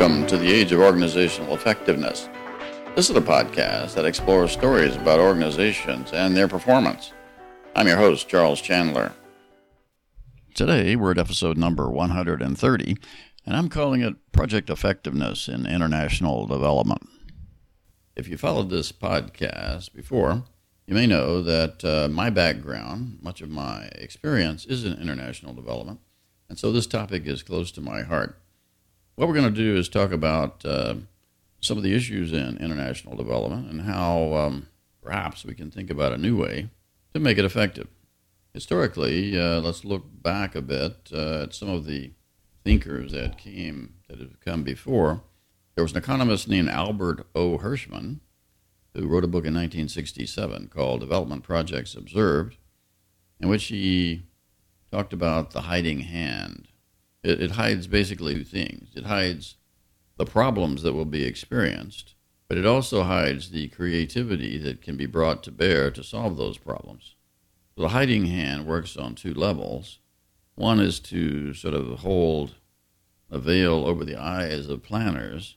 Welcome to the Age of Organizational Effectiveness. This is a podcast that explores stories about organizations and their performance. I'm your host, Charles Chandler. Today, we're at episode number 130, and I'm calling it Project Effectiveness in International Development. If you followed this podcast before, you may know that uh, my background, much of my experience, is in international development, and so this topic is close to my heart. What we're going to do is talk about uh, some of the issues in international development and how um, perhaps we can think about a new way to make it effective. Historically, uh, let's look back a bit uh, at some of the thinkers that came that have come before. There was an economist named Albert O. Hirschman who wrote a book in 1967 called Development Projects Observed, in which he talked about the hiding hand it, it hides basically two things. It hides the problems that will be experienced, but it also hides the creativity that can be brought to bear to solve those problems. The hiding hand works on two levels. One is to sort of hold a veil over the eyes of planners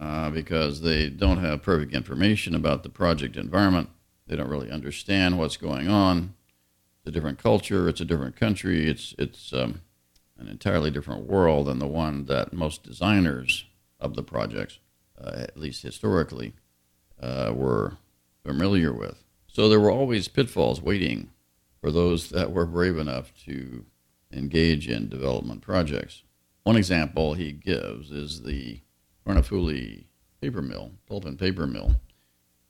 uh, because they don't have perfect information about the project environment. They don't really understand what's going on. It's a different culture. It's a different country. It's it's um, an entirely different world than the one that most designers of the projects, uh, at least historically, uh, were familiar with. So there were always pitfalls waiting for those that were brave enough to engage in development projects. One example he gives is the Karnafuli paper mill, pulp and paper mill,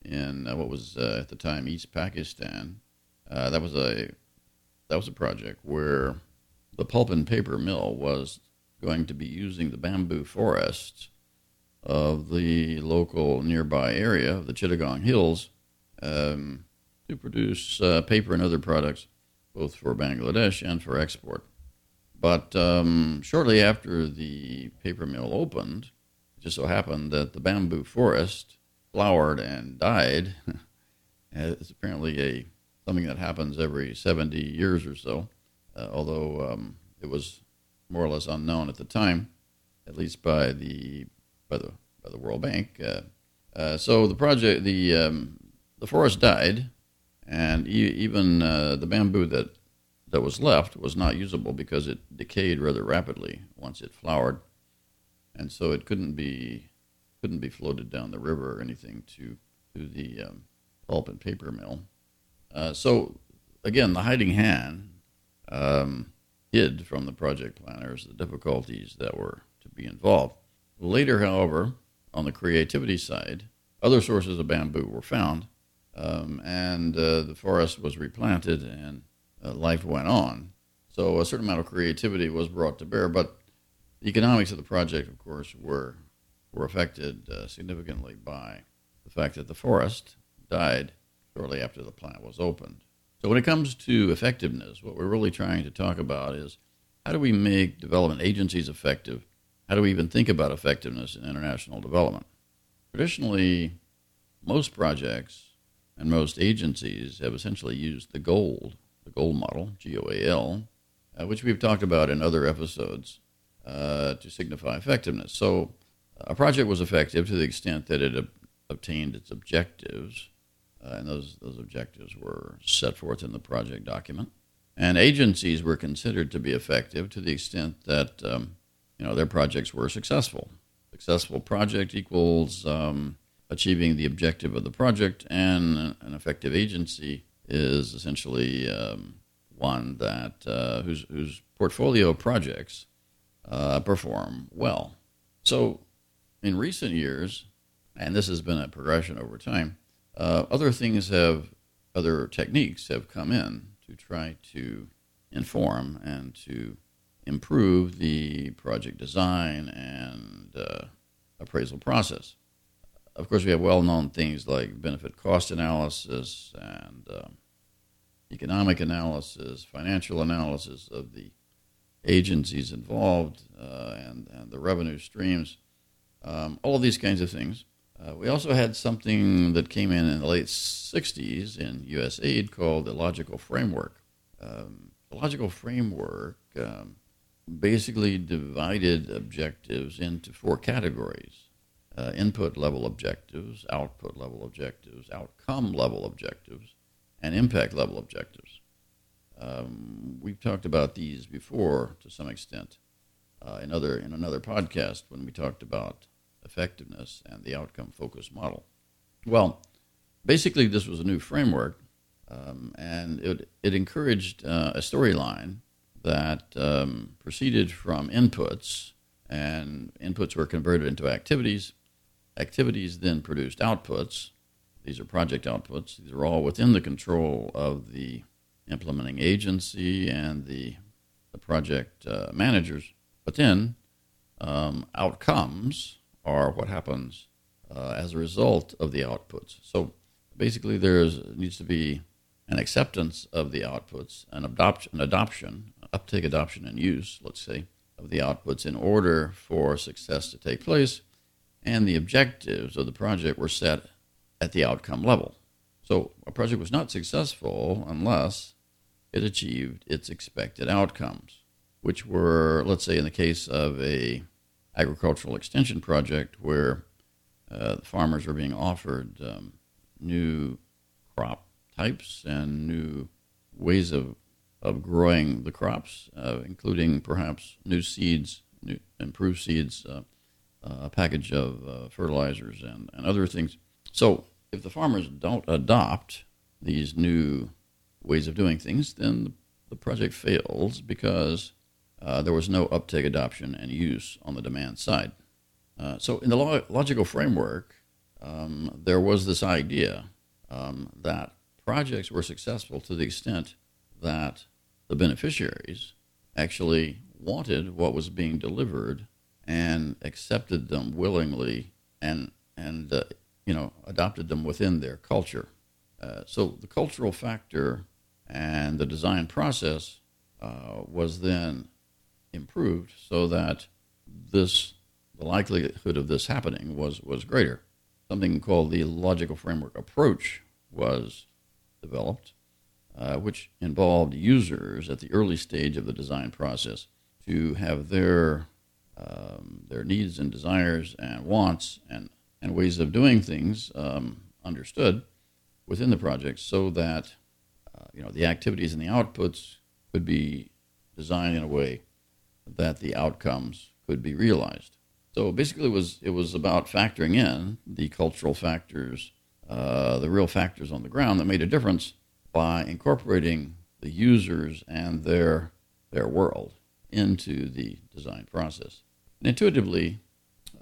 in uh, what was uh, at the time East Pakistan. Uh, that was a that was a project where the pulp and paper mill was going to be using the bamboo forests of the local nearby area of the Chittagong Hills um, to produce uh, paper and other products, both for Bangladesh and for export. But um, shortly after the paper mill opened, it just so happened that the bamboo forest flowered and died. it's apparently a something that happens every 70 years or so uh, although um, it was more or less unknown at the time, at least by the by the by the World Bank. Uh, uh, so the project, the um, the forest died, and e- even uh, the bamboo that that was left was not usable because it decayed rather rapidly once it flowered, and so it couldn't be couldn't be floated down the river or anything to to the um, pulp and paper mill. Uh, so again, the hiding hand um, hid from the project planners the difficulties that were to be involved. Later, however, on the creativity side, other sources of bamboo were found, um, and uh, the forest was replanted, and uh, life went on. So a certain amount of creativity was brought to bear, but the economics of the project, of course, were were affected uh, significantly by the fact that the forest died shortly after the plant was opened. So, when it comes to effectiveness, what we're really trying to talk about is how do we make development agencies effective? How do we even think about effectiveness in international development? Traditionally, most projects and most agencies have essentially used the GOAL, the GOAL model, G O A L, uh, which we've talked about in other episodes uh, to signify effectiveness. So, a project was effective to the extent that it ob- obtained its objectives uh, and those, those objectives were set forth in the project document. And agencies were considered to be effective to the extent that um, you know their projects were successful. Successful project equals um, achieving the objective of the project, and an effective agency is essentially um, one that uh, whose whose portfolio of projects uh, perform well. So, in recent years, and this has been a progression over time, uh, other things have, other techniques have come in to try to inform and to improve the project design and uh, appraisal process. Of course, we have well known things like benefit cost analysis and um, economic analysis, financial analysis of the agencies involved, uh, and, and the revenue streams. Um, all of these kinds of things uh, we also had something that came in in the late 60s in USAID called the logical framework. Um, the logical framework um, basically divided objectives into four categories uh, input level objectives, output level objectives, outcome level objectives, and impact level objectives. Um, we've talked about these before to some extent uh, in, other, in another podcast when we talked about effectiveness and the outcome focused model. Well, basically, this was a new framework, um, and it, it encouraged uh, a storyline that um, proceeded from inputs, and inputs were converted into activities. Activities then produced outputs. These are project outputs. These are all within the control of the implementing agency and the, the project uh, managers. But then um, outcomes are what happens uh, as a result of the outputs. So basically, there needs to be an acceptance of the outputs, an adoption, an adoption, uptake, adoption, and use, let's say, of the outputs in order for success to take place, and the objectives of the project were set at the outcome level. So a project was not successful unless it achieved its expected outcomes, which were, let's say, in the case of a agricultural extension project where uh, the farmers are being offered um, new crop types and new ways of of growing the crops, uh, including perhaps new seeds, new improved seeds, uh, a package of uh, fertilizers, and, and other things. So, if the farmers don't adopt these new ways of doing things, then the project fails because uh, there was no uptake, adoption, and use on the demand side. so, in the logical framework, um, there was this idea um, that projects were successful to the extent that the beneficiaries actually wanted what was being delivered and accepted them willingly and and uh, you know adopted them within their culture. Uh, so the cultural factor and the design process uh, was then improved so that this the likelihood of this happening was was greater. Something called the logical framework approach was developed, uh, which involved users at the early stage of the design process to have their um, their needs and desires and wants and, and ways of doing things um, understood within the project so that uh, you know the activities and the outputs could be designed in a way that the outcomes could be realized. So basically, it was it was about factoring in the cultural factors uh, the real factors on the ground that made a difference by incorporating the users and their their world into the design process. And intuitively,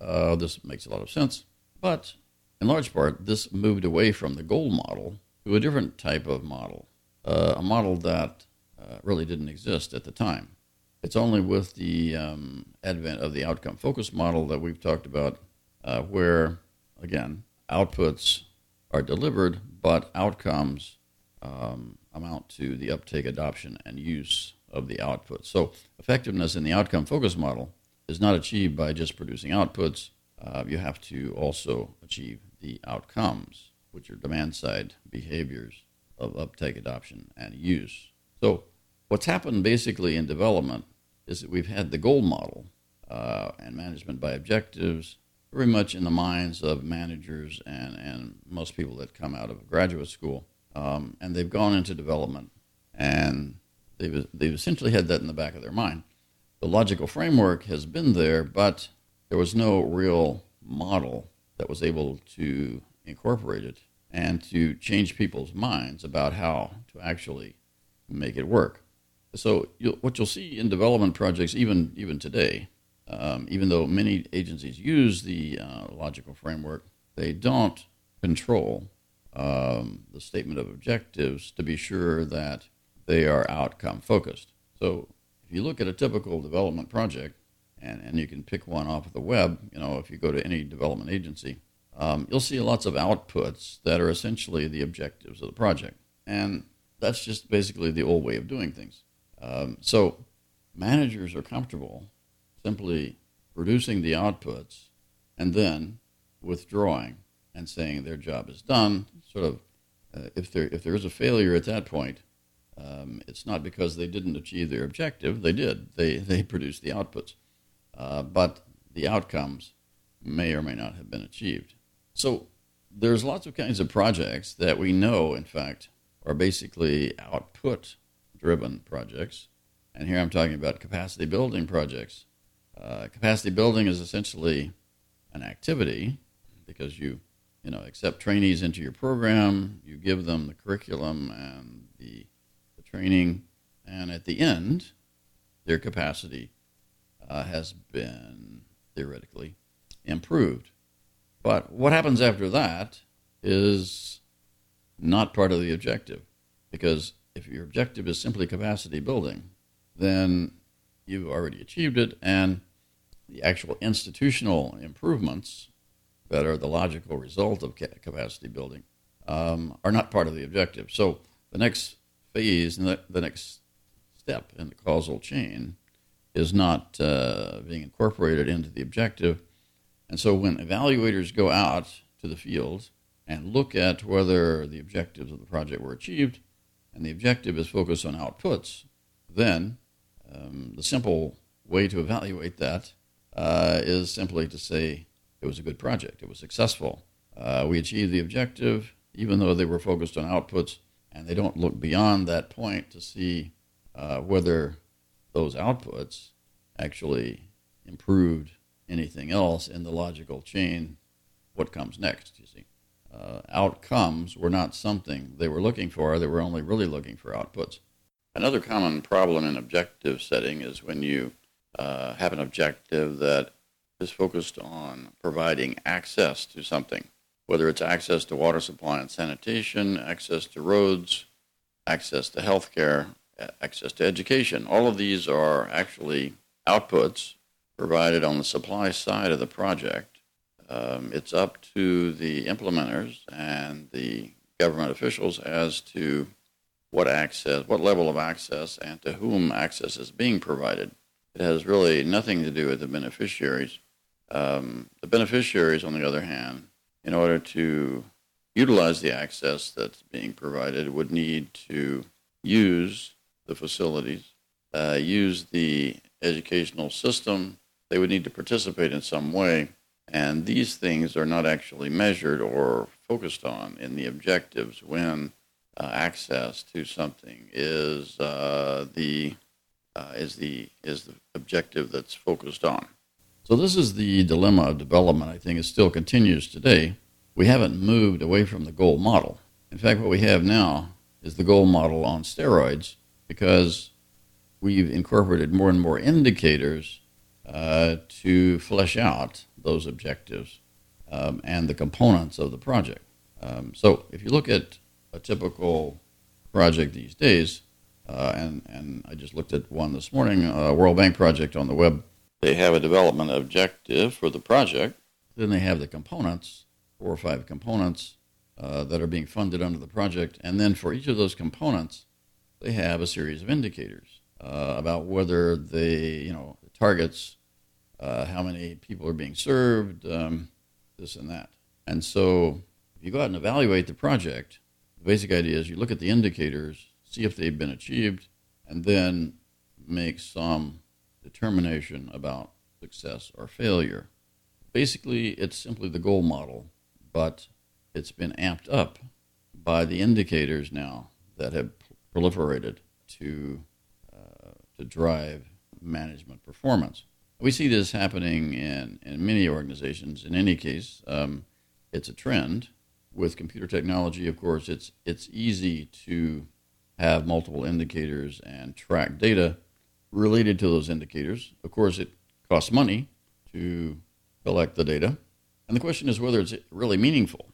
uh, this makes a lot of sense, but in large part, this moved away from the goal model to a different type of model, uh, a model that uh, really didn't exist at the time. It's only with the um, advent of the outcome focus model that we've talked about, uh, where, again, outputs are delivered, but outcomes um, amount to the uptake, adoption, and use of the output. So, effectiveness in the outcome focus model is not achieved by just producing outputs. Uh, you have to also achieve the outcomes, which are demand side behaviors of uptake, adoption, and use. So, what's happened basically in development is that we've had the goal model uh, and management by objectives very much in the minds of managers and, and most people that come out of graduate school. Um, and they've gone into development and they've, they've essentially had that in the back of their mind. The logical framework has been there, but there was no real model that was able to incorporate it and to change people's minds about how to actually make it work. So you'll, what you'll see in development projects, even even today, um, even though many agencies use the uh, logical framework, they don't control um, the statement of objectives to be sure that they are outcome focused. So if you look at a typical development project, and, and you can pick one off of the web, you know, if you go to any development agency, um, you'll see lots of outputs that are essentially the objectives of the project. And that's just basically the old way of doing things. Um, so managers are comfortable simply producing the outputs and then withdrawing and saying their job is done. Sort of, uh, if there if there is a failure at that point, um, it's not because they didn't achieve their objective. They did. They they produced the outputs, uh, but the outcomes may or may not have been achieved. So there's lots of kinds of projects that we know, in fact, are basically output driven projects. And here I'm talking about capacity building projects. Uh, capacity building is essentially an activity because you you know accept trainees into your program, you give them the curriculum and the, the training, and at the end, their capacity uh, has been theoretically improved. But what happens after that is not part of the objective. Because if your objective is simply capacity building, then you've already achieved it, and the actual institutional improvements that are the logical result of capacity building um, are not part of the objective. So the next phase and the, the next step in the causal chain is not uh, being incorporated into the objective. And so when evaluators go out to the field and look at whether the objectives of the project were achieved, and the objective is focused on outputs, then um, the simple way to evaluate that uh, is simply to say it was a good project, it was successful. Uh, we achieved the objective, even though they were focused on outputs, and they don't look beyond that point to see uh, whether those outputs actually improved anything else in the logical chain, what comes next, you see. Uh, outcomes were not something they were looking for, they were only really looking for outputs. Another common problem in objective setting is when you uh, have an objective that is focused on providing access to something, whether it's access to water supply and sanitation, access to roads, access to healthcare, access to education. All of these are actually outputs provided on the supply side of the project. Um, it's up to the implementers and the government officials as to what access, what level of access, and to whom access is being provided. It has really nothing to do with the beneficiaries. Um, the beneficiaries, on the other hand, in order to utilize the access that's being provided, would need to use the facilities, uh, use the educational system, they would need to participate in some way. And these things are not actually measured or focused on in the objectives when uh, access to something is uh, the uh, is the is the objective that's focused on. So this is the dilemma of development. I think it still continues today. We haven't moved away from the goal model. In fact, what we have now is the goal model on steroids because we've incorporated more and more indicators uh, to flesh out those objectives um, and the components of the project. Um, so if you look at a typical project these days, uh, and, and I just looked at one this morning, a World Bank project on the web. They have a development objective for the project. Then they have the components, four or five components uh, that are being funded under the project. And then for each of those components, they have a series of indicators uh, about whether they, you know, targets, uh, how many people are being served, um, this and that. And so if you go out and evaluate the project, the basic idea is you look at the indicators, see if they've been achieved, and then make some determination about success or failure. Basically, it's simply the goal model, but it's been amped up by the indicators now that have proliferated to uh, to drive management performance. We see this happening in, in many organizations. In any case, um, it's a trend. With computer technology, of course, it's it's easy to have multiple indicators and track data related to those indicators. Of course, it costs money to collect the data, and the question is whether it's really meaningful.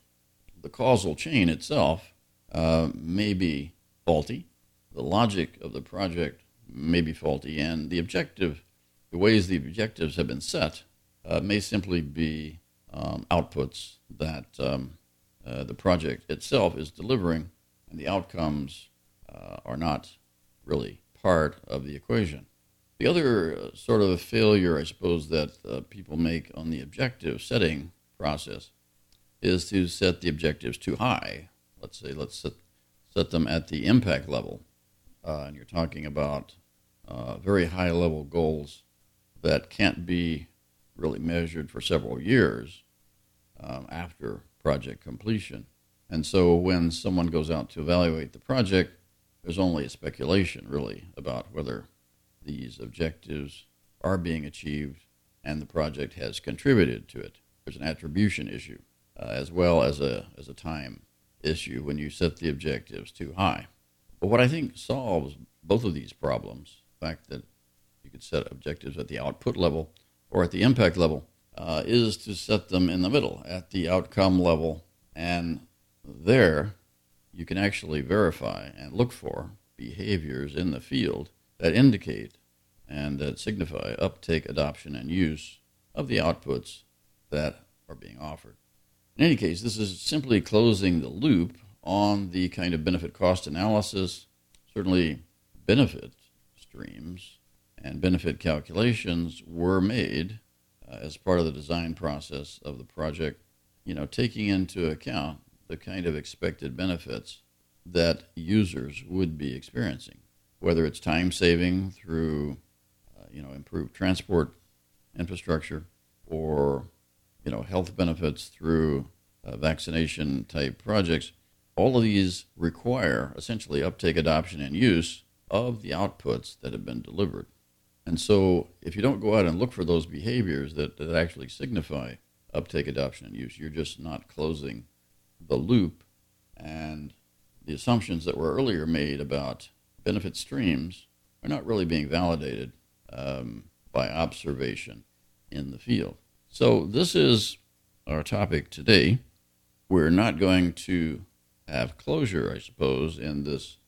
The causal chain itself uh, may be faulty. The logic of the project may be faulty, and the objective, the ways the objectives have been set, uh, may simply be um, outputs that um, uh, the project itself is delivering, and the outcomes uh, are not really part of the equation. The other uh, sort of failure, I suppose, that uh, people make on the objective setting process is to set the objectives too high. Let's say, let's set, set them at the impact level uh, and you're talking about very high level goals that can't be really measured for several years um, after project completion. And so when someone goes out to evaluate the project, there's only a speculation really about whether these objectives are being achieved and the project has contributed to it. There's an attribution issue uh, as well as a, as a time issue when you set the objectives too high. But what I think solves both of these problems, the fact that you could set objectives at the output level or at the impact level, uh, is to set them in the middle at the outcome level. And there you can actually verify and look for behaviors in the field that indicate and that signify uptake, adoption, and use of the outputs that are being offered. In any case, this is simply closing the loop on the kind of benefit cost analysis. Certainly, benefit streams and benefit calculations were made uh, as part of the design process of the project, you know, taking into account the kind of expected benefits that users would be experiencing, whether it's time saving through, uh, you know, improved transport infrastructure or, you know, health benefits through uh, vaccination type projects. All of these require essentially uptake, adoption, and use of the outputs that have been delivered. And so, if you don't go out and look for those behaviors that, that actually signify uptake, adoption, and use, you're just not closing the loop. And the assumptions that were earlier made about benefit streams are not really being validated um, by observation in the field. So, this is our topic today. We're not going to have closure, I suppose, in this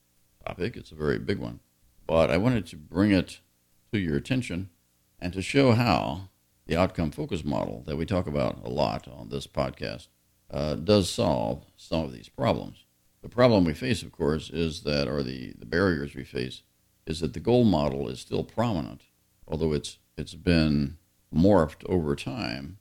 topic. It's a very big one. But I wanted to bring it to your attention and to show how the outcome focus model that we talk about a lot on this podcast uh, does solve some of these problems. The problem we face, of course, is that, or the, the barriers we face, is that the goal model is still prominent, although it's it's been morphed over time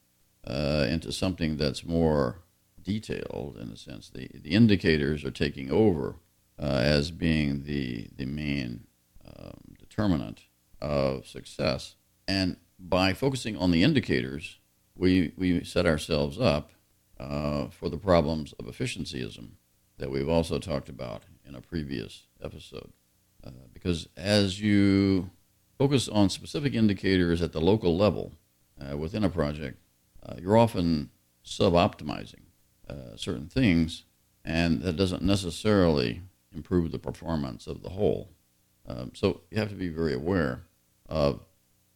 uh, into something that's more detailed in a sense. The the indicators are taking over uh, as being the the main um, determinant of success. And by focusing on the indicators, we, we set ourselves up uh, for the problems of efficiencyism that we've also talked about in a previous episode. Uh, because as you focus on specific indicators at the local level uh, within a project, uh, you're often sub optimizing uh, certain things, and that doesn't necessarily improve the performance of the whole. Um, so you have to be very aware of,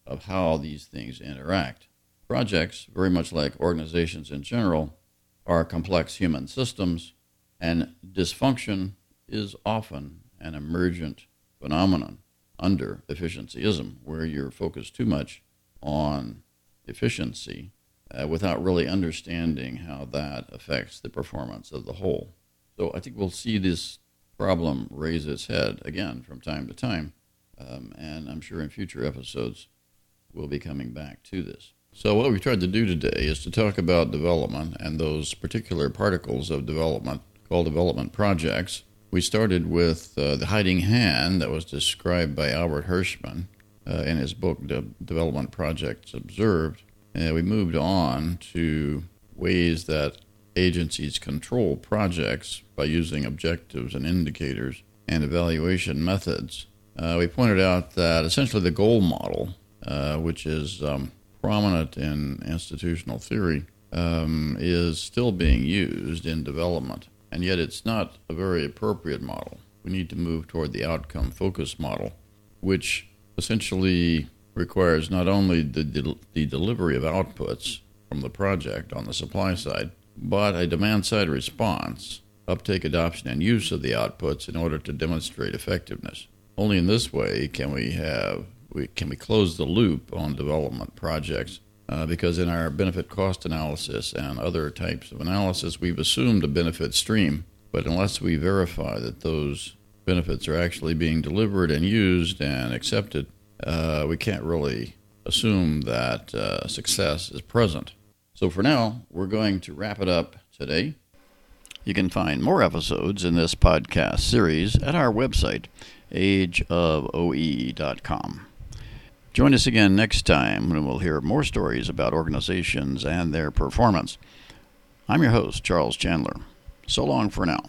of how these things interact. Projects, very much like organizations in general, are complex human systems, and dysfunction is often an emergent phenomenon under efficiencyism, where you're focused too much on efficiency uh, without really understanding how that affects the performance of the whole. So I think we'll see this problem raise its head again from time to time um, and I'm sure in future episodes we'll be coming back to this. So, what we've tried to do today is to talk about development and those particular particles of development called development projects. We started with uh, the hiding hand that was described by Albert Hirschman uh, in his book, De- Development Projects Observed. And we moved on to ways that agencies control projects by using objectives and indicators and evaluation methods uh, we pointed out that essentially the goal model, uh, which is um, prominent in institutional theory, um, is still being used in development, and yet it's not a very appropriate model. We need to move toward the outcome focused model, which essentially requires not only the, de- the delivery of outputs from the project on the supply side, but a demand side response, uptake, adoption, and use of the outputs in order to demonstrate effectiveness. Only in this way can we have we can we close the loop on development projects. Uh, because in our benefit cost analysis and other types of analysis, we've assumed a benefit stream. But unless we verify that those benefits are actually being delivered and used and accepted, uh, we can't really assume that uh, success is present. So for now, we're going to wrap it up today. You can find more episodes in this podcast series at our website, ageofoe.com. Join us again next time when we'll hear more stories about organizations and their performance. I'm your host, Charles Chandler. So long for now.